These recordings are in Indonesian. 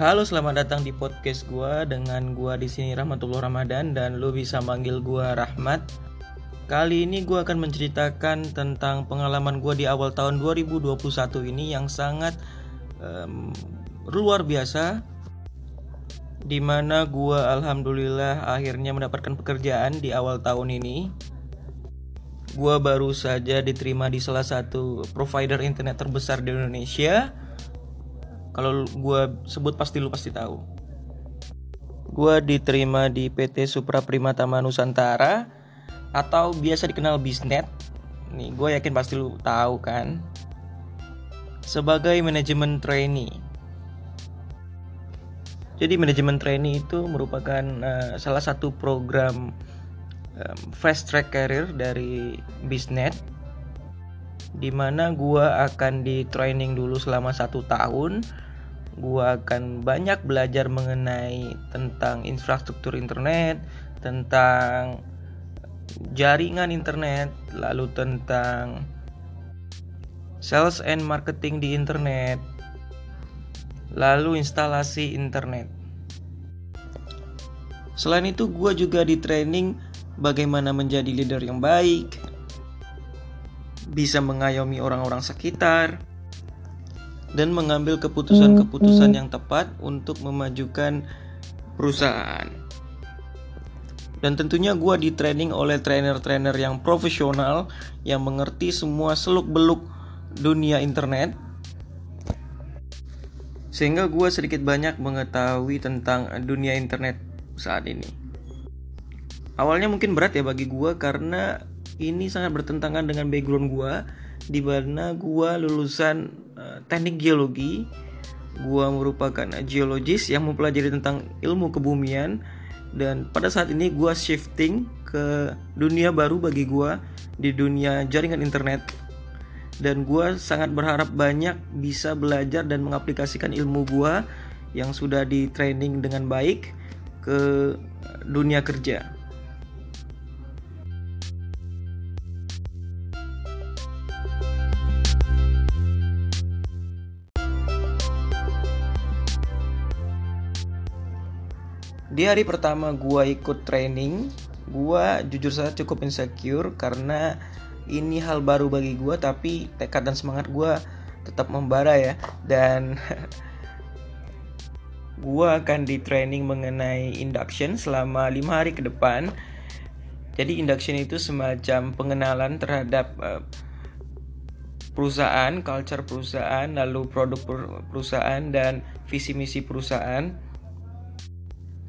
Halo, selamat datang di podcast gua dengan gua di sini Rahmatullah Ramadan dan lu bisa manggil gua Rahmat. Kali ini gua akan menceritakan tentang pengalaman gua di awal tahun 2021 ini yang sangat um, luar biasa di mana gua alhamdulillah akhirnya mendapatkan pekerjaan di awal tahun ini gua baru saja diterima di salah satu provider internet terbesar di Indonesia kalau gue sebut pasti lu pasti tahu. Gue diterima di PT Supra Primatama Nusantara atau biasa dikenal Bisnet. Nih, gue yakin pasti lu tahu kan. Sebagai manajemen trainee. Jadi manajemen trainee itu merupakan uh, salah satu program um, fast track career dari Bisnet di mana gue akan di training dulu selama satu tahun. Gue akan banyak belajar mengenai tentang infrastruktur internet tentang jaringan internet lalu tentang sales and marketing di internet lalu instalasi internet. Selain itu gue juga di training bagaimana menjadi leader yang baik bisa mengayomi orang-orang sekitar, dan mengambil keputusan-keputusan yang tepat untuk memajukan perusahaan. Dan tentunya gue di training oleh trainer-trainer yang profesional yang mengerti semua seluk-beluk dunia internet. Sehingga gue sedikit banyak mengetahui tentang dunia internet saat ini. Awalnya mungkin berat ya bagi gue karena ini sangat bertentangan dengan background gue di mana gue lulusan uh, teknik geologi. Gue merupakan geologis yang mempelajari tentang ilmu kebumian. Dan pada saat ini gue shifting ke dunia baru bagi gue di dunia jaringan internet. Dan gue sangat berharap banyak bisa belajar dan mengaplikasikan ilmu gue yang sudah di training dengan baik ke dunia kerja. Di hari pertama gua ikut training, gua jujur saja cukup insecure karena ini hal baru bagi gua tapi tekad dan semangat gua tetap membara ya dan gua akan di training mengenai induction selama lima hari ke depan. Jadi induction itu semacam pengenalan terhadap uh, perusahaan, culture perusahaan, lalu produk perusahaan dan visi misi perusahaan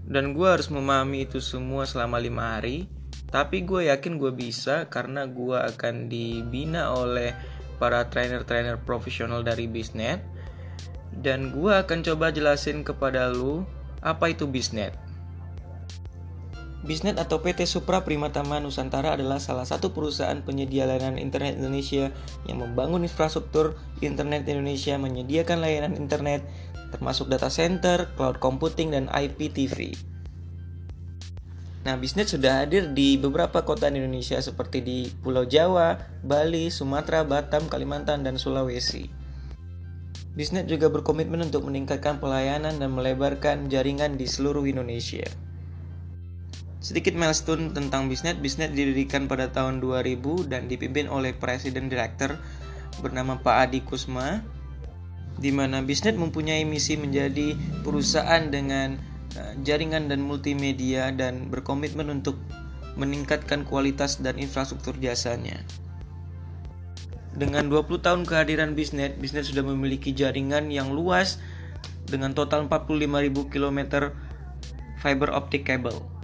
dan gue harus memahami itu semua selama lima hari. Tapi gue yakin gue bisa karena gue akan dibina oleh para trainer-trainer profesional dari bisnet. Dan gue akan coba jelasin kepada lu apa itu bisnet. Bisnet atau PT Supra Primatama Nusantara adalah salah satu perusahaan penyedia layanan internet Indonesia yang membangun infrastruktur internet Indonesia, menyediakan layanan internet termasuk data center, cloud computing, dan IPTV. Nah, bisnis sudah hadir di beberapa kota di Indonesia seperti di Pulau Jawa, Bali, Sumatera, Batam, Kalimantan, dan Sulawesi. Bisnet juga berkomitmen untuk meningkatkan pelayanan dan melebarkan jaringan di seluruh Indonesia. Sedikit milestone tentang bisnet, bisnet didirikan pada tahun 2000 dan dipimpin oleh Presiden Direktur bernama Pak Adi Kusma, di mana bisnet mempunyai misi menjadi perusahaan dengan uh, jaringan dan multimedia dan berkomitmen untuk meningkatkan kualitas dan infrastruktur jasanya. Dengan 20 tahun kehadiran bisnet, bisnet sudah memiliki jaringan yang luas dengan total 45.000 km fiber optic cable.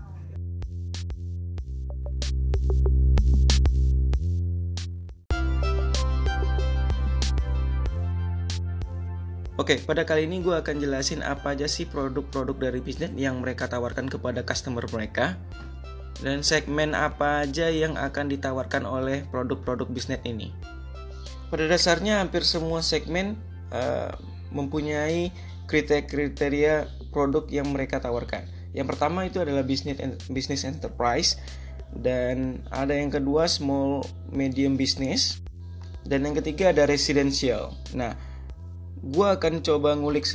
Oke, pada kali ini gue akan jelasin apa aja sih produk-produk dari bisnis yang mereka tawarkan kepada customer mereka dan segmen apa aja yang akan ditawarkan oleh produk-produk bisnis ini. Pada dasarnya hampir semua segmen uh, mempunyai kriteria-kriteria produk yang mereka tawarkan. Yang pertama itu adalah bisnis business enterprise dan ada yang kedua small medium business dan yang ketiga ada residential. Nah, gue akan coba ngulik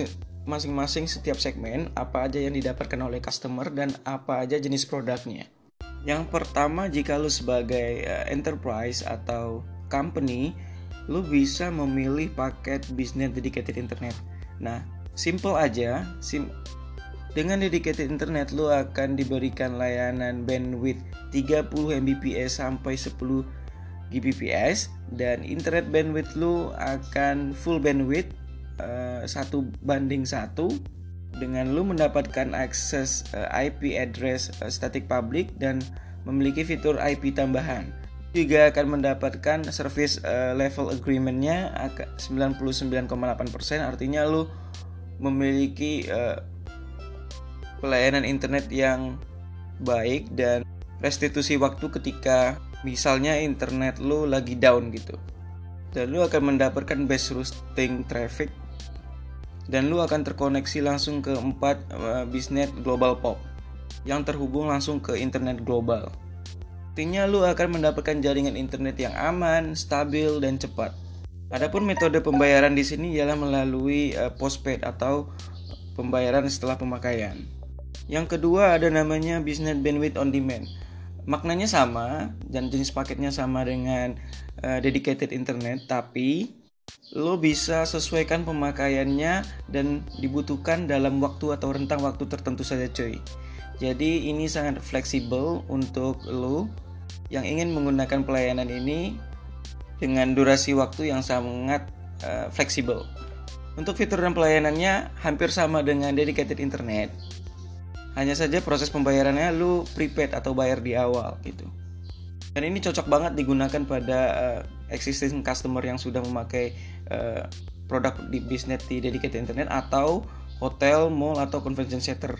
masing-masing setiap segmen apa aja yang didapatkan oleh customer dan apa aja jenis produknya. Yang pertama jika lu sebagai uh, enterprise atau company, lu bisa memilih paket business dedicated internet. Nah, simple aja, sim dengan dedicated internet lu akan diberikan layanan bandwidth 30 Mbps sampai 10 Gbps dan internet bandwidth lu akan full bandwidth satu banding satu dengan lu mendapatkan akses eh, IP address uh, static public dan memiliki fitur IP tambahan. Juga akan mendapatkan service level agreementnya 99,8% artinya lu memiliki pelayanan internet yang baik dan restitusi waktu ketika misalnya internet lu lagi down gitu. Dan lu akan mendapatkan best routing traffic dan lu akan terkoneksi langsung ke empat uh, bisnet global pop yang terhubung langsung ke internet global. Artinya lu akan mendapatkan jaringan internet yang aman, stabil dan cepat. Adapun metode pembayaran di sini ialah melalui uh, postpaid atau pembayaran setelah pemakaian. Yang kedua ada namanya business bandwidth on demand. Maknanya sama dan jenis paketnya sama dengan uh, dedicated internet, tapi lo bisa sesuaikan pemakaiannya dan dibutuhkan dalam waktu atau rentang waktu tertentu saja cuy. Jadi ini sangat fleksibel untuk lo yang ingin menggunakan pelayanan ini dengan durasi waktu yang sangat uh, fleksibel. Untuk fitur dan pelayanannya hampir sama dengan dedicated internet, hanya saja proses pembayarannya lu prepaid atau bayar di awal gitu. Dan ini cocok banget digunakan pada uh, existing customer yang sudah memakai uh, produk di bisnis di dedicated internet atau hotel, mall atau convention center.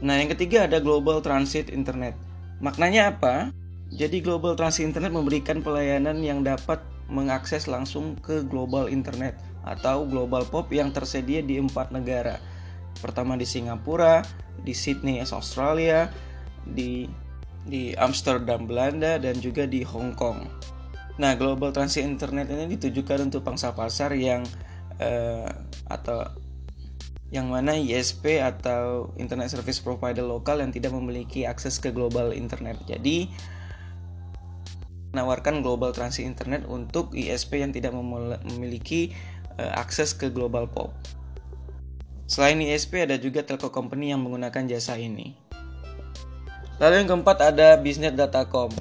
Nah, yang ketiga ada global transit internet. Maknanya apa? Jadi global transit internet memberikan pelayanan yang dapat mengakses langsung ke global internet atau global pop yang tersedia di empat negara Pertama di Singapura, di Sydney, Australia, di di Amsterdam, Belanda, dan juga di Hong Kong. Nah, Global Transit Internet ini ditujukan untuk pangsa pasar yang uh, atau yang mana ISP atau Internet Service Provider lokal yang tidak memiliki akses ke global internet. Jadi, menawarkan Global Transit Internet untuk ISP yang tidak memiliki uh, akses ke global POP. Selain ISP ada juga telco company yang menggunakan jasa ini. Lalu yang keempat ada bisnet datacom.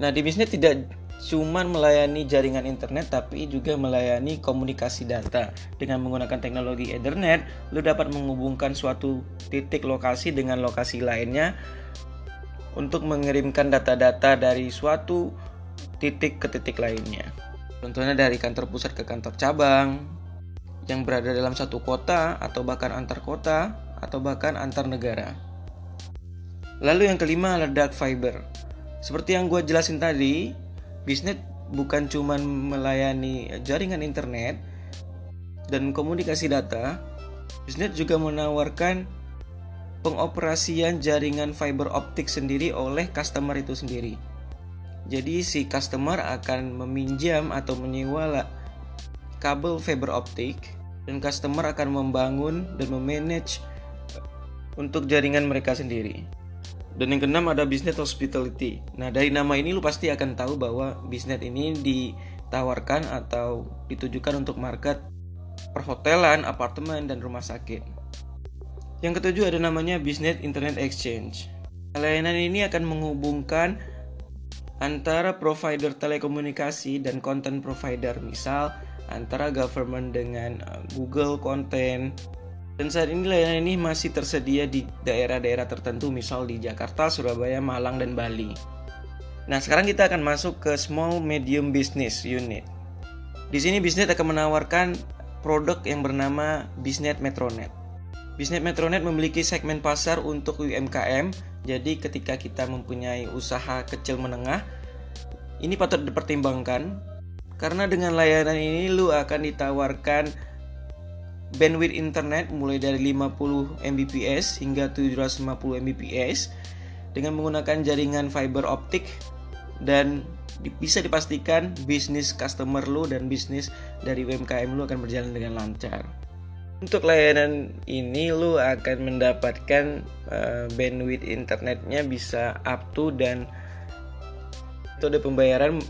Nah, di bisnet tidak cuma melayani jaringan internet tapi juga melayani komunikasi data. Dengan menggunakan teknologi Ethernet, lu dapat menghubungkan suatu titik lokasi dengan lokasi lainnya untuk mengirimkan data-data dari suatu titik ke titik lainnya. Contohnya dari kantor pusat ke kantor cabang, yang berada dalam satu kota atau bahkan antar kota atau bahkan antar negara. Lalu yang kelima adalah dark fiber. Seperti yang gue jelasin tadi, bisnis bukan cuma melayani jaringan internet dan komunikasi data, bisnis juga menawarkan pengoperasian jaringan fiber optik sendiri oleh customer itu sendiri. Jadi si customer akan meminjam atau menyewa kabel fiber optik dan customer akan membangun dan memanage untuk jaringan mereka sendiri. Dan yang keenam ada bisnis hospitality. Nah, dari nama ini lu pasti akan tahu bahwa bisnis ini ditawarkan atau ditujukan untuk market perhotelan, apartemen, dan rumah sakit. Yang ketujuh ada namanya bisnis internet exchange. Layanan ini akan menghubungkan antara provider telekomunikasi dan content provider. Misal, antara government dengan uh, Google konten dan saat ini layanan ini masih tersedia di daerah-daerah tertentu misal di Jakarta, Surabaya, Malang, dan Bali. Nah, sekarang kita akan masuk ke small medium business unit. Di sini bisnis akan menawarkan produk yang bernama Bisnet Metronet. Bisnet Metronet memiliki segmen pasar untuk UMKM, jadi ketika kita mempunyai usaha kecil menengah, ini patut dipertimbangkan karena dengan layanan ini lu akan ditawarkan bandwidth internet mulai dari 50 Mbps hingga 750 Mbps dengan menggunakan jaringan fiber optik dan bisa dipastikan bisnis customer lu dan bisnis dari UMKM lu akan berjalan dengan lancar. Untuk layanan ini lu akan mendapatkan uh, bandwidth internetnya bisa up to dan metode pembayaran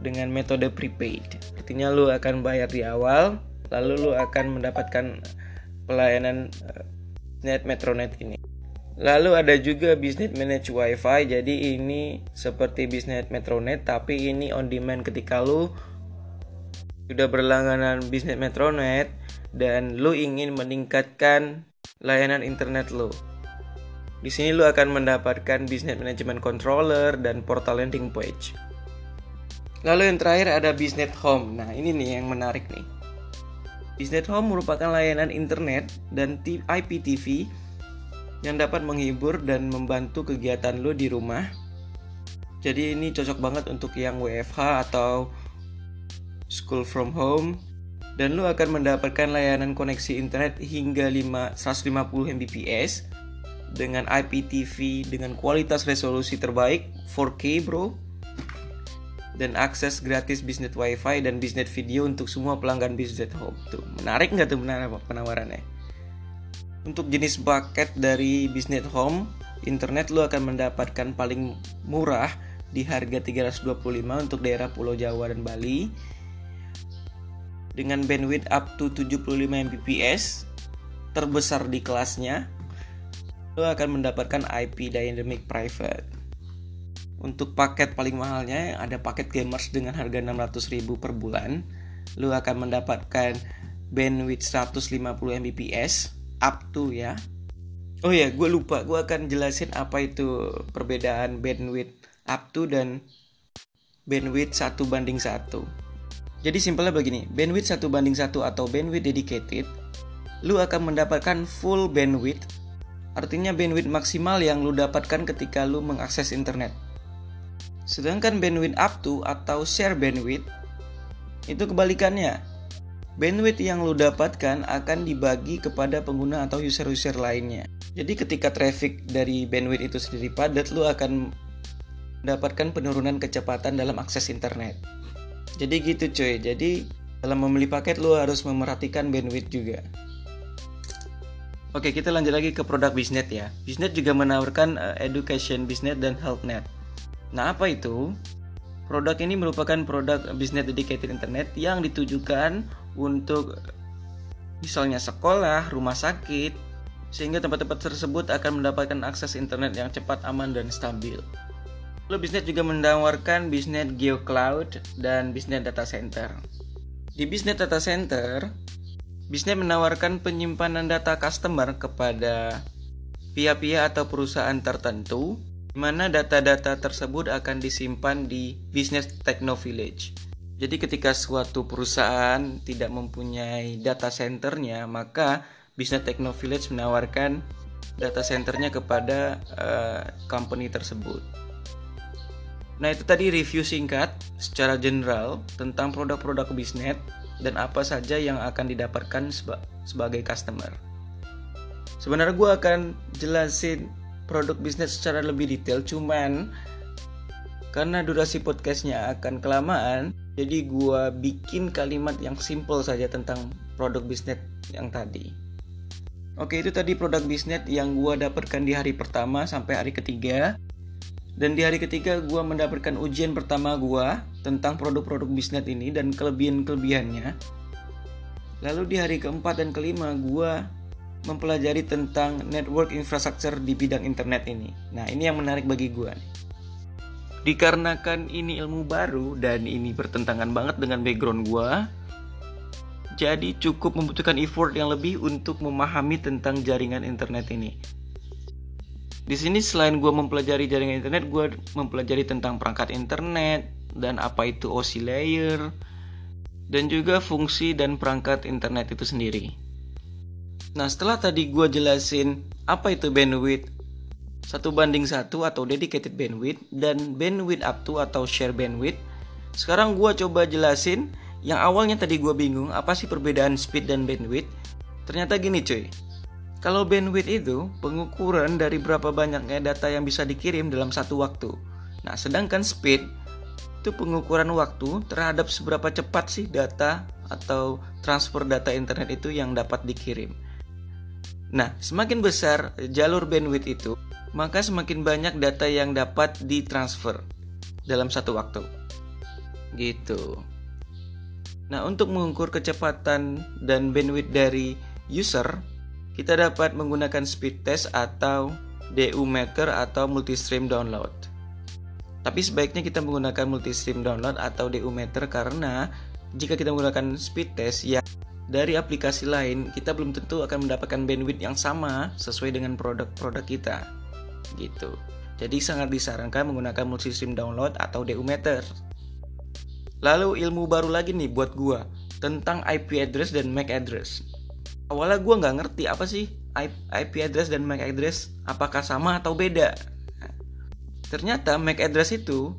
dengan metode prepaid. Artinya lu akan bayar di awal, lalu lu akan mendapatkan pelayanan uh, net Metronet ini. Lalu ada juga bisnis manage wifi jadi ini seperti bisnis Metronet tapi ini on demand ketika lu sudah berlangganan bisnis Metronet dan lu ingin meningkatkan layanan internet lu. Di sini lu akan mendapatkan bisnis management controller dan portal landing page. Lalu yang terakhir ada Business Home. Nah, ini nih yang menarik nih. Business Home merupakan layanan internet dan IPTV yang dapat menghibur dan membantu kegiatan lo di rumah. Jadi ini cocok banget untuk yang WFH atau school from home dan lo akan mendapatkan layanan koneksi internet hingga 5, 150 Mbps dengan IPTV dengan kualitas resolusi terbaik 4K bro dan akses gratis bisnet wifi dan bisnet video untuk semua pelanggan bisnet. Home tuh menarik nggak tuh penawarannya? Untuk jenis paket dari Business Home, internet lu akan mendapatkan paling murah di harga 325 untuk daerah Pulau Jawa dan Bali. Dengan bandwidth up to 75 Mbps terbesar di kelasnya lu akan mendapatkan IP Dynamic Private untuk paket paling mahalnya ada paket gamers dengan harga 600.000 per bulan. Lu akan mendapatkan bandwidth 150 Mbps up to ya. Oh ya gue lupa. Gue akan jelasin apa itu perbedaan bandwidth up to dan bandwidth satu banding satu. Jadi simpelnya begini bandwidth satu banding satu atau bandwidth dedicated lu akan mendapatkan full bandwidth. Artinya bandwidth maksimal yang lu dapatkan ketika lu mengakses internet sedangkan bandwidth up to atau share bandwidth itu kebalikannya bandwidth yang lo dapatkan akan dibagi kepada pengguna atau user-user lainnya. Jadi ketika traffic dari bandwidth itu sendiri padat, lo akan mendapatkan penurunan kecepatan dalam akses internet. Jadi gitu cuy. Jadi dalam membeli paket lo harus memerhatikan bandwidth juga. Oke, kita lanjut lagi ke produk bisnet ya. Bisnet juga menawarkan uh, education bisnet dan health net. Nah, apa itu? Produk ini merupakan produk bisnet dedicated internet yang ditujukan untuk misalnya sekolah, rumah sakit, sehingga tempat-tempat tersebut akan mendapatkan akses internet yang cepat, aman, dan stabil. Lalu bisnet juga menawarkan bisnet GeoCloud dan bisnet data center. Di bisnet data center, bisnet menawarkan penyimpanan data customer kepada pihak-pihak atau perusahaan tertentu, di mana data-data tersebut akan disimpan di Business Techno Village. Jadi ketika suatu perusahaan tidak mempunyai data centernya, maka Business Techno Village menawarkan data centernya kepada uh, company tersebut. Nah itu tadi review singkat secara general tentang produk-produk bisnet dan apa saja yang akan didapatkan seba sebagai customer. Sebenarnya gue akan jelasin produk bisnis secara lebih detail, cuman karena durasi podcastnya akan kelamaan, jadi gua bikin kalimat yang simple saja tentang produk bisnis yang tadi. Oke, itu tadi produk bisnis yang gua dapatkan di hari pertama sampai hari ketiga. Dan di hari ketiga gua mendapatkan ujian pertama gua tentang produk-produk bisnis ini dan kelebihan-kelebihannya. Lalu di hari keempat dan kelima gua mempelajari tentang network infrastructure di bidang internet ini. Nah, ini yang menarik bagi nih. Dikarenakan ini ilmu baru dan ini bertentangan banget dengan background gue, jadi cukup membutuhkan effort yang lebih untuk memahami tentang jaringan internet ini. Di sini selain gue mempelajari jaringan internet, gue mempelajari tentang perangkat internet dan apa itu OSI layer dan juga fungsi dan perangkat internet itu sendiri. Nah setelah tadi gue jelasin apa itu bandwidth, satu banding satu atau dedicated bandwidth dan bandwidth up to atau share bandwidth. Sekarang gue coba jelasin yang awalnya tadi gue bingung apa sih perbedaan speed dan bandwidth. Ternyata gini cuy. Kalau bandwidth itu pengukuran dari berapa banyaknya data yang bisa dikirim dalam satu waktu. Nah, sedangkan speed itu pengukuran waktu terhadap seberapa cepat sih data atau transfer data internet itu yang dapat dikirim. Nah, semakin besar jalur bandwidth itu, maka semakin banyak data yang dapat ditransfer dalam satu waktu. Gitu. Nah, untuk mengukur kecepatan dan bandwidth dari user, kita dapat menggunakan speed test atau DU meter atau multistream download. Tapi sebaiknya kita menggunakan multistream download atau DU meter karena jika kita menggunakan speed test ya dari aplikasi lain kita belum tentu akan mendapatkan bandwidth yang sama sesuai dengan produk-produk kita. Gitu. Jadi sangat disarankan menggunakan multistream download atau DU meter. Lalu ilmu baru lagi nih buat gua tentang IP address dan MAC address. Awalnya gua nggak ngerti apa sih IP address dan MAC address apakah sama atau beda. Ternyata MAC address itu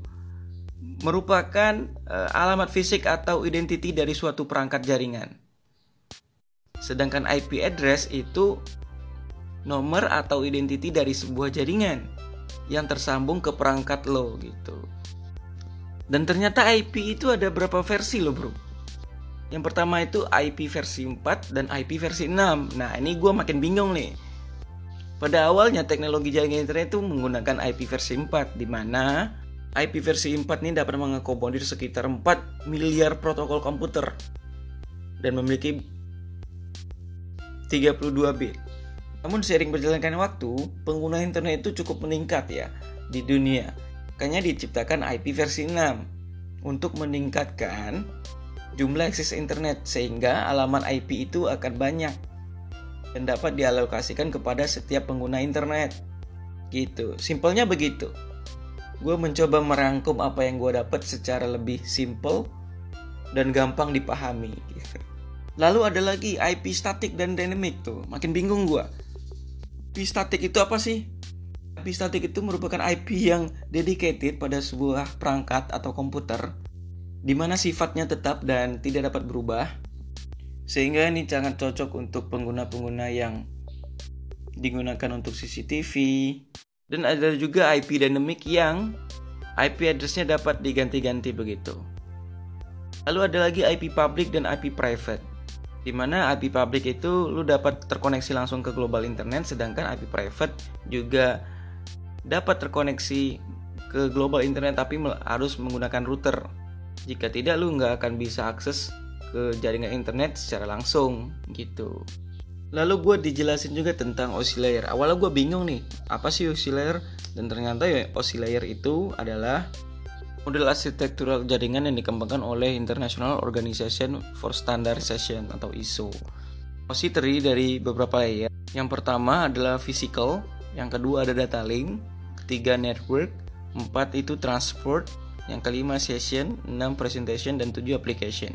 merupakan uh, alamat fisik atau identiti dari suatu perangkat jaringan. Sedangkan IP address itu nomor atau identiti dari sebuah jaringan yang tersambung ke perangkat lo gitu. Dan ternyata IP itu ada berapa versi lo bro? Yang pertama itu IP versi 4 dan IP versi 6. Nah ini gue makin bingung nih pada awalnya teknologi jaringan internet itu menggunakan IP versi 4 di mana IP versi 4 ini dapat mengakomodir sekitar 4 miliar protokol komputer dan memiliki 32 bit. Namun seiring berjalannya waktu, pengguna internet itu cukup meningkat ya di dunia. Makanya diciptakan IP versi 6 untuk meningkatkan jumlah akses internet sehingga alamat IP itu akan banyak dan dapat dialokasikan kepada setiap pengguna internet. Gitu, simpelnya begitu. Gue mencoba merangkum apa yang gue dapat secara lebih simple dan gampang dipahami. Gitu. Lalu ada lagi IP statik dan dynamic tuh, makin bingung gue. IP statik itu apa sih? IP statik itu merupakan IP yang dedicated pada sebuah perangkat atau komputer di mana sifatnya tetap dan tidak dapat berubah sehingga ini sangat cocok untuk pengguna-pengguna yang digunakan untuk CCTV dan ada juga IP dynamic yang IP addressnya dapat diganti-ganti begitu. Lalu ada lagi IP public dan IP private. Di mana IP public itu lu dapat terkoneksi langsung ke global internet sedangkan IP private juga dapat terkoneksi ke global internet tapi harus menggunakan router. Jika tidak lu nggak akan bisa akses ke jaringan internet secara langsung gitu. Lalu gue dijelasin juga tentang OSI layer. Awalnya gue bingung nih, apa sih OSI layer? Dan ternyata ya OSI layer itu adalah model arsitektural jaringan yang dikembangkan oleh International Organization for Standardization atau ISO. OSI terdiri dari beberapa layer. Yang pertama adalah physical, yang kedua ada data link, ketiga network, empat itu transport, yang kelima session, enam presentation, dan tujuh application.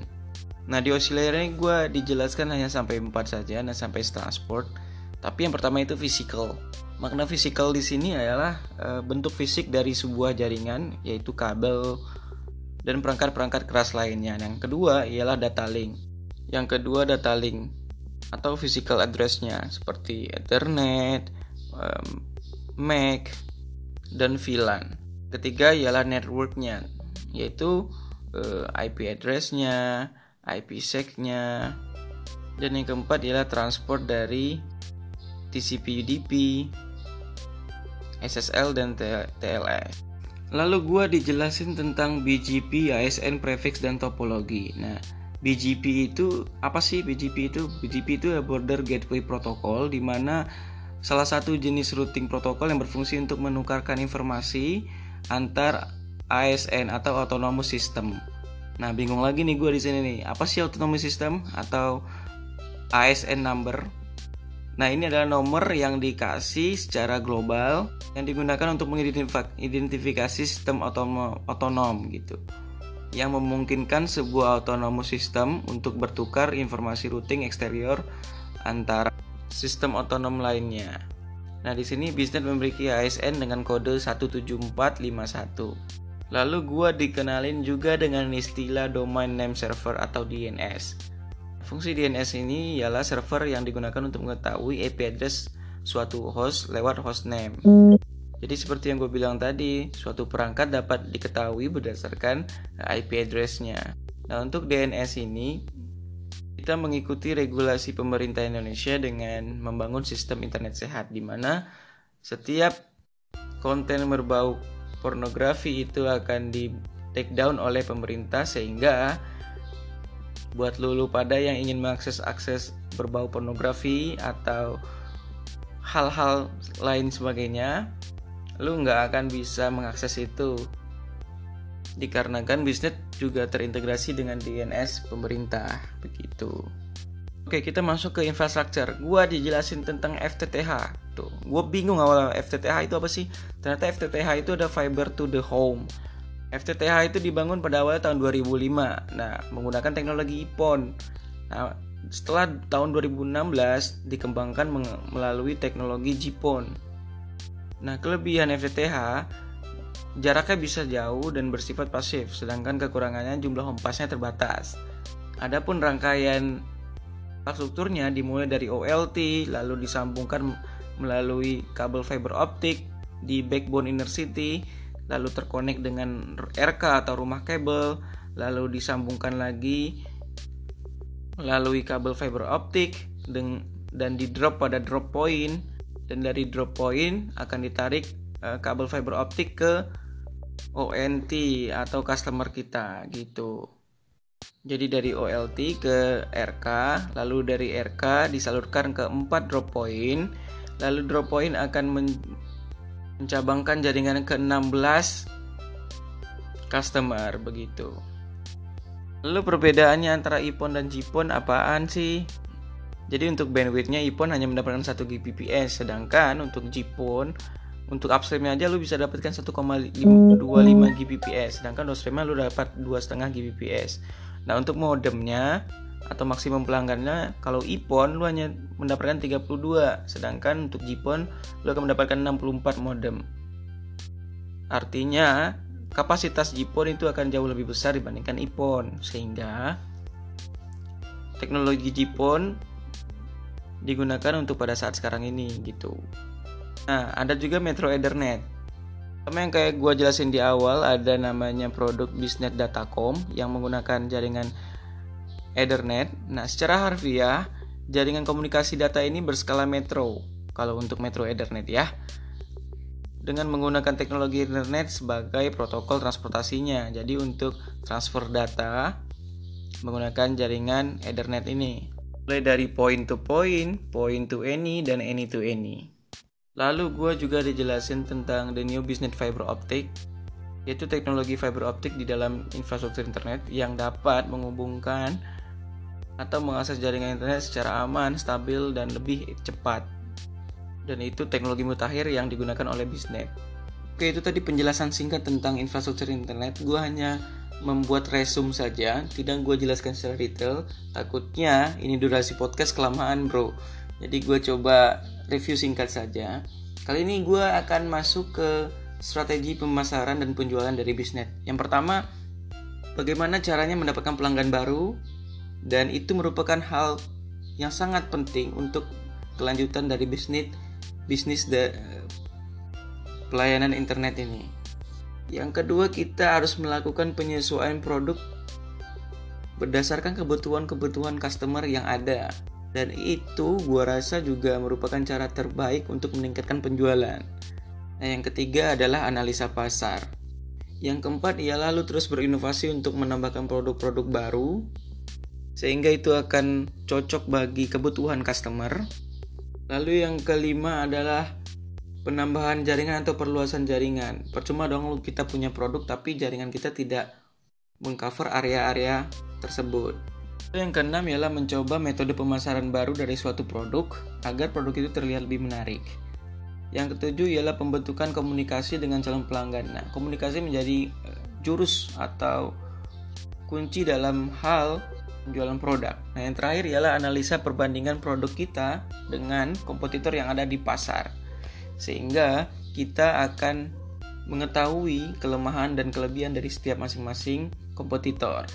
Nah di oscillator ini gue dijelaskan hanya sampai 4 saja, nah sampai transport. Tapi yang pertama itu physical. Makna physical di sini adalah e, bentuk fisik dari sebuah jaringan, yaitu kabel dan perangkat-perangkat keras lainnya. Yang kedua ialah data link. Yang kedua data link atau physical addressnya seperti Ethernet, um, MAC, dan VLAN. Ketiga ialah networknya, yaitu uh, IP addressnya, IPsec-nya. Dan yang keempat ialah transport dari TCP UDP, SSL dan TLS. Lalu gue dijelasin tentang BGP, ASN, prefix dan topologi. Nah, BGP itu apa sih BGP itu? BGP itu Border Gateway Protocol di mana salah satu jenis routing protokol yang berfungsi untuk menukarkan informasi antar ASN atau autonomous system Nah, bingung lagi nih gue di sini nih. Apa sih autonomy system atau ASN number? Nah, ini adalah nomor yang dikasih secara global yang digunakan untuk mengidentifikasi sistem otonom, gitu. Yang memungkinkan sebuah autonomous system untuk bertukar informasi routing eksterior antara sistem otonom lainnya. Nah, di sini bisnet memiliki ASN dengan kode 17451. Lalu gue dikenalin juga dengan istilah Domain Name Server atau DNS. Fungsi DNS ini ialah server yang digunakan untuk mengetahui IP address suatu host lewat hostname. Jadi seperti yang gue bilang tadi, suatu perangkat dapat diketahui berdasarkan IP address-nya. Nah, untuk DNS ini kita mengikuti regulasi pemerintah Indonesia dengan membangun sistem internet sehat di mana setiap konten berbau pornografi itu akan di take down oleh pemerintah sehingga buat lulu pada yang ingin mengakses akses berbau pornografi atau hal-hal lain sebagainya lu nggak akan bisa mengakses itu dikarenakan bisnet juga terintegrasi dengan DNS pemerintah begitu. Oke kita masuk ke infrastruktur. Gua dijelasin tentang FTTH. Tuh, gua bingung awal FTTH itu apa sih? Ternyata FTTH itu ada fiber to the home. FTTH itu dibangun pada awal tahun 2005. Nah, menggunakan teknologi IPON. Nah, setelah tahun 2016 dikembangkan melalui teknologi GPON. Nah, kelebihan FTTH jaraknya bisa jauh dan bersifat pasif, sedangkan kekurangannya jumlah home terbatas. Adapun rangkaian infrastrukturnya dimulai dari OLT, lalu disambungkan melalui kabel fiber optik di backbone inner city, lalu terkonek dengan RK atau rumah kabel, lalu disambungkan lagi melalui kabel fiber optik dan di drop pada drop point dan dari drop point akan ditarik uh, kabel fiber optik ke ONT atau customer kita gitu. Jadi dari OLT ke RK, lalu dari RK disalurkan ke 4 drop point, lalu drop point akan mencabangkan jaringan ke 16 customer begitu. Lalu perbedaannya antara IPON dan JIPON apaan sih? Jadi untuk bandwidthnya iPhone hanya mendapatkan 1 Gbps, sedangkan untuk GPON untuk upstreamnya aja lu bisa dapatkan 1,25 Gbps, sedangkan downstreamnya lu dapat 2,5 Gbps. Nah untuk modemnya atau maksimum pelanggannya kalau iPhone lu hanya mendapatkan 32, sedangkan untuk GPON lu akan mendapatkan 64 modem. Artinya kapasitas GPON itu akan jauh lebih besar dibandingkan iPhone sehingga teknologi GPON digunakan untuk pada saat sekarang ini gitu. Nah, ada juga Metro Ethernet. Sama yang kayak gue jelasin di awal, ada namanya produk Bisnet Datacom yang menggunakan jaringan Ethernet. Nah, secara harfiah, jaringan komunikasi data ini berskala metro. Kalau untuk Metro Ethernet ya. Dengan menggunakan teknologi internet sebagai protokol transportasinya. Jadi untuk transfer data menggunakan jaringan Ethernet ini mulai dari point to point, point to any, dan any to any. Lalu gue juga dijelasin tentang the new business fiber optic, yaitu teknologi fiber optik di dalam infrastruktur internet yang dapat menghubungkan atau mengakses jaringan internet secara aman, stabil, dan lebih cepat. Dan itu teknologi mutakhir yang digunakan oleh bisnet. Oke, itu tadi penjelasan singkat tentang infrastruktur internet. Gue hanya membuat resume saja, tidak gue jelaskan secara detail. Takutnya ini durasi podcast kelamaan, bro. Jadi gue coba review singkat saja. Kali ini gue akan masuk ke strategi pemasaran dan penjualan dari bisnet. Yang pertama, bagaimana caranya mendapatkan pelanggan baru dan itu merupakan hal yang sangat penting untuk kelanjutan dari bisnis bisnis pelayanan internet ini. Yang kedua, kita harus melakukan penyesuaian produk berdasarkan kebutuhan-kebutuhan customer yang ada. Dan itu gua rasa juga merupakan cara terbaik untuk meningkatkan penjualan. Nah, yang ketiga adalah analisa pasar. Yang keempat ialah lu terus berinovasi untuk menambahkan produk-produk baru sehingga itu akan cocok bagi kebutuhan customer. Lalu yang kelima adalah penambahan jaringan atau perluasan jaringan. Percuma dong kita punya produk tapi jaringan kita tidak mengcover area-area tersebut. Yang keenam ialah mencoba metode pemasaran baru dari suatu produk agar produk itu terlihat lebih menarik. Yang ketujuh ialah pembentukan komunikasi dengan calon pelanggan. Nah, komunikasi menjadi eh, jurus atau kunci dalam hal penjualan produk. Nah, yang terakhir ialah analisa perbandingan produk kita dengan kompetitor yang ada di pasar sehingga kita akan mengetahui kelemahan dan kelebihan dari setiap masing-masing kompetitor.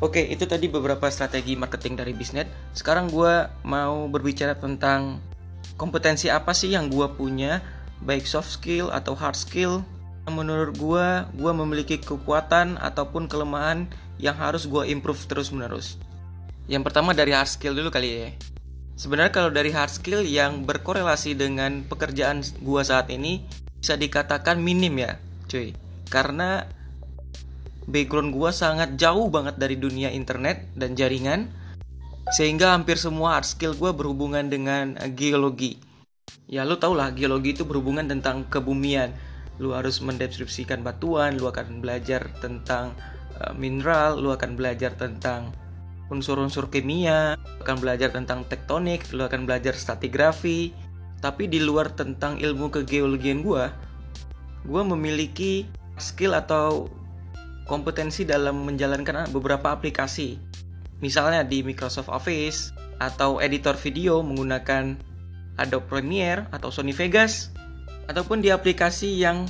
Oke, itu tadi beberapa strategi marketing dari bisnet. Sekarang gue mau berbicara tentang kompetensi apa sih yang gue punya, baik soft skill atau hard skill. Menurut gue, gue memiliki kekuatan ataupun kelemahan yang harus gue improve terus-menerus. Yang pertama dari hard skill dulu kali ya. Sebenarnya kalau dari hard skill yang berkorelasi dengan pekerjaan gue saat ini bisa dikatakan minim ya, cuy. Karena background gue sangat jauh banget dari dunia internet dan jaringan sehingga hampir semua art skill gue berhubungan dengan uh, geologi. Ya lo tau lah geologi itu berhubungan tentang kebumian. Lu harus mendeskripsikan batuan, lu akan belajar tentang uh, mineral, lu akan belajar tentang unsur-unsur kimia, akan belajar tentang tektonik, lu akan belajar stratigrafi. Tapi di luar tentang ilmu kegeologian gue, gue memiliki skill atau kompetensi dalam menjalankan beberapa aplikasi Misalnya di Microsoft Office atau editor video menggunakan Adobe Premiere atau Sony Vegas ataupun di aplikasi yang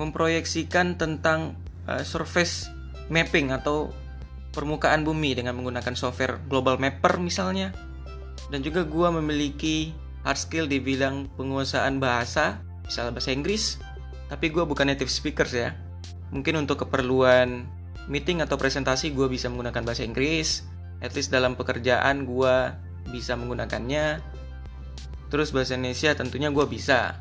memproyeksikan tentang uh, surface mapping atau permukaan bumi dengan menggunakan software Global Mapper misalnya. Dan juga gue memiliki hard skill di bidang penguasaan bahasa, misalnya bahasa Inggris, tapi gue bukan native speakers ya. Mungkin untuk keperluan meeting atau presentasi gue bisa menggunakan bahasa Inggris, at least dalam pekerjaan gue bisa menggunakannya. Terus bahasa Indonesia tentunya gue bisa.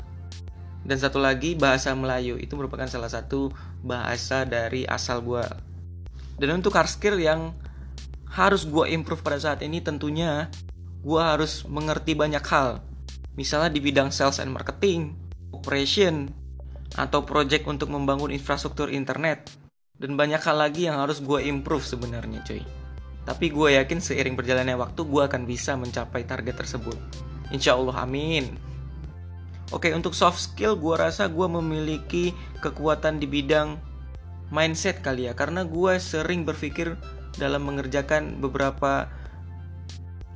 Dan satu lagi bahasa Melayu. Itu merupakan salah satu bahasa dari asal gue dan untuk hard skill yang harus gue improve pada saat ini tentunya gue harus mengerti banyak hal. Misalnya di bidang sales and marketing operation atau project untuk membangun infrastruktur internet dan banyak hal lagi yang harus gue improve sebenarnya cuy tapi gue yakin seiring berjalannya waktu gue akan bisa mencapai target tersebut. Insya Allah amin. Oke untuk soft skill gue rasa gue memiliki kekuatan di bidang mindset kali ya. Karena gue sering berpikir dalam mengerjakan beberapa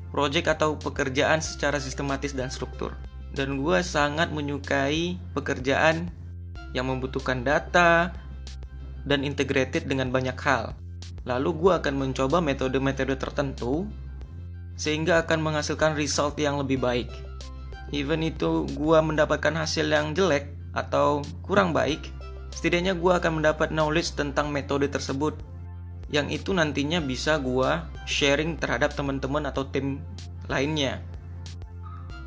project atau pekerjaan secara sistematis dan struktur. Dan gue sangat menyukai pekerjaan yang membutuhkan data dan integrated dengan banyak hal. Lalu gue akan mencoba metode-metode tertentu sehingga akan menghasilkan result yang lebih baik. Even itu gue mendapatkan hasil yang jelek atau kurang baik, setidaknya gue akan mendapat knowledge tentang metode tersebut yang itu nantinya bisa gue sharing terhadap teman-teman atau tim lainnya.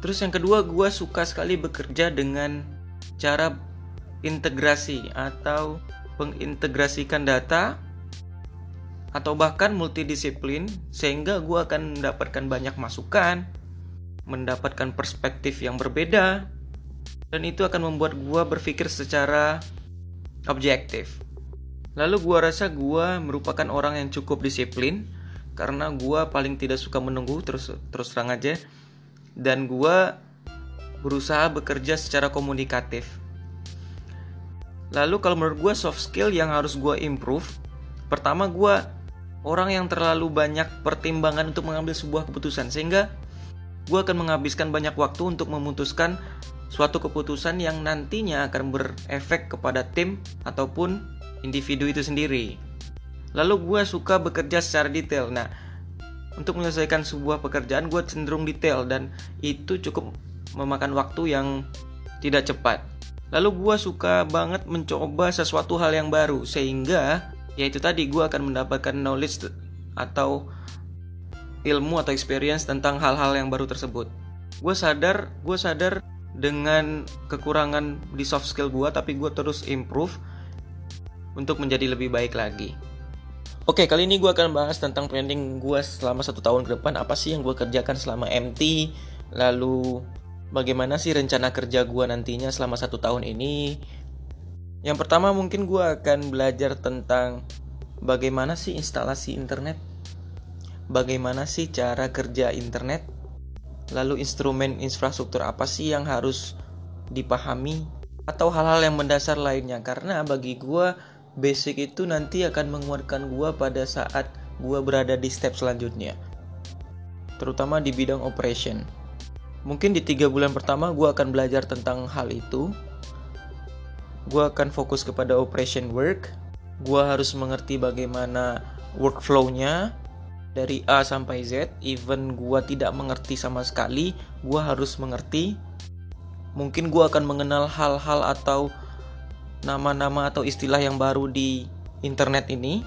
Terus yang kedua, gue suka sekali bekerja dengan cara integrasi atau mengintegrasikan data atau bahkan multidisiplin sehingga gue akan mendapatkan banyak masukan, mendapatkan perspektif yang berbeda, dan itu akan membuat gue berpikir secara objektif. Lalu gue rasa gue merupakan orang yang cukup disiplin karena gue paling tidak suka menunggu terus terus terang aja dan gue berusaha bekerja secara komunikatif. Lalu kalau menurut gue soft skill yang harus gue improve, pertama gue orang yang terlalu banyak pertimbangan untuk mengambil sebuah keputusan sehingga gue akan menghabiskan banyak waktu untuk memutuskan suatu keputusan yang nantinya akan berefek kepada tim ataupun individu itu sendiri. Lalu gue suka bekerja secara detail. Nah, untuk menyelesaikan sebuah pekerjaan gue cenderung detail dan itu cukup memakan waktu yang tidak cepat. Lalu gue suka banget mencoba sesuatu hal yang baru sehingga ya itu tadi gue akan mendapatkan knowledge atau ilmu atau experience tentang hal-hal yang baru tersebut gue sadar gue sadar dengan kekurangan di soft skill gue tapi gue terus improve untuk menjadi lebih baik lagi Oke, kali ini gue akan bahas tentang planning gue selama satu tahun ke depan. Apa sih yang gue kerjakan selama MT? Lalu, bagaimana sih rencana kerja gue nantinya selama satu tahun ini? Yang pertama mungkin gue akan belajar tentang bagaimana sih instalasi internet, bagaimana sih cara kerja internet, lalu instrumen infrastruktur apa sih yang harus dipahami, atau hal-hal yang mendasar lainnya. Karena bagi gue basic itu nanti akan menguatkan gue pada saat gue berada di step selanjutnya, terutama di bidang operation. Mungkin di tiga bulan pertama gue akan belajar tentang hal itu, gue akan fokus kepada operation work gue harus mengerti bagaimana workflow-nya dari A sampai Z, even gua tidak mengerti sama sekali, gua harus mengerti. Mungkin gua akan mengenal hal-hal atau nama-nama atau istilah yang baru di internet ini.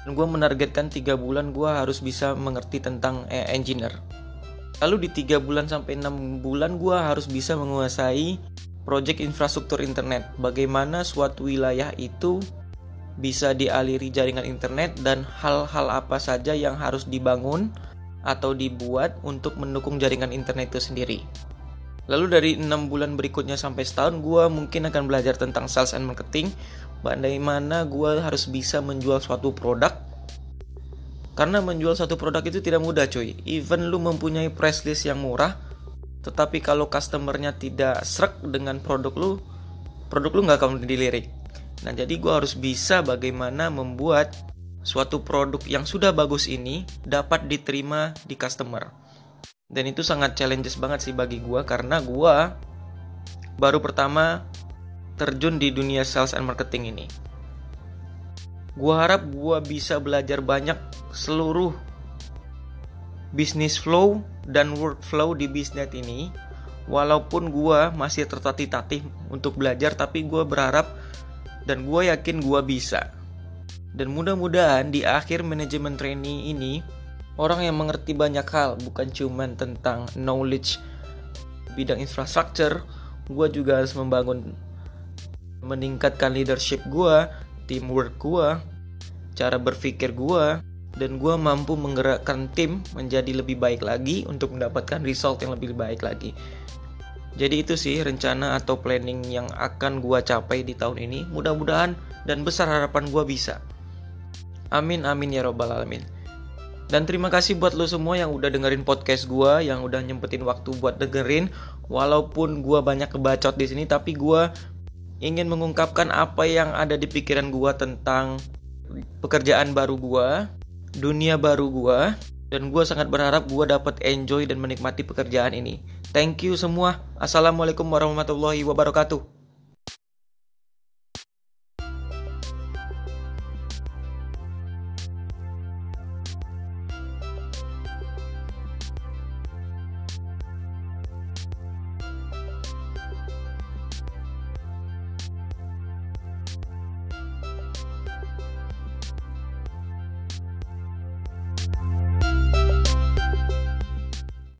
Dan gue menargetkan tiga bulan gue harus bisa mengerti tentang engineer. Lalu di tiga bulan sampai enam bulan gue harus bisa menguasai proyek infrastruktur internet. Bagaimana suatu wilayah itu bisa dialiri jaringan internet dan hal-hal apa saja yang harus dibangun atau dibuat untuk mendukung jaringan internet itu sendiri. Lalu dari enam bulan berikutnya sampai setahun, gue mungkin akan belajar tentang sales and marketing, bagaimana gue harus bisa menjual suatu produk karena menjual satu produk itu tidak mudah cuy. Even lu mempunyai price list yang murah, tetapi kalau customernya tidak serak dengan produk lu, produk lu nggak akan dilirik. Nah jadi gue harus bisa bagaimana membuat suatu produk yang sudah bagus ini dapat diterima di customer. Dan itu sangat challenges banget sih bagi gue karena gue baru pertama terjun di dunia sales and marketing ini. Gue harap gue bisa belajar banyak seluruh bisnis flow dan workflow di bisnet ini. Walaupun gue masih tertatih-tatih untuk belajar, tapi gue berharap dan gue yakin gue bisa. Dan mudah-mudahan di akhir manajemen training ini, orang yang mengerti banyak hal, bukan cuma tentang knowledge bidang infrastruktur, gue juga harus membangun meningkatkan leadership gue, teamwork gue, cara berpikir gue, dan gue mampu menggerakkan tim menjadi lebih baik lagi untuk mendapatkan result yang lebih baik lagi. Jadi itu sih rencana atau planning yang akan gue capai di tahun ini. Mudah-mudahan dan besar harapan gue bisa. Amin amin ya robbal alamin. Dan terima kasih buat lo semua yang udah dengerin podcast gue, yang udah nyempetin waktu buat dengerin. Walaupun gue banyak kebacot di sini, tapi gue ingin mengungkapkan apa yang ada di pikiran gue tentang pekerjaan baru gue, dunia baru gue, dan gue sangat berharap gue dapat enjoy dan menikmati pekerjaan ini. Thank you semua. Assalamualaikum warahmatullahi wabarakatuh.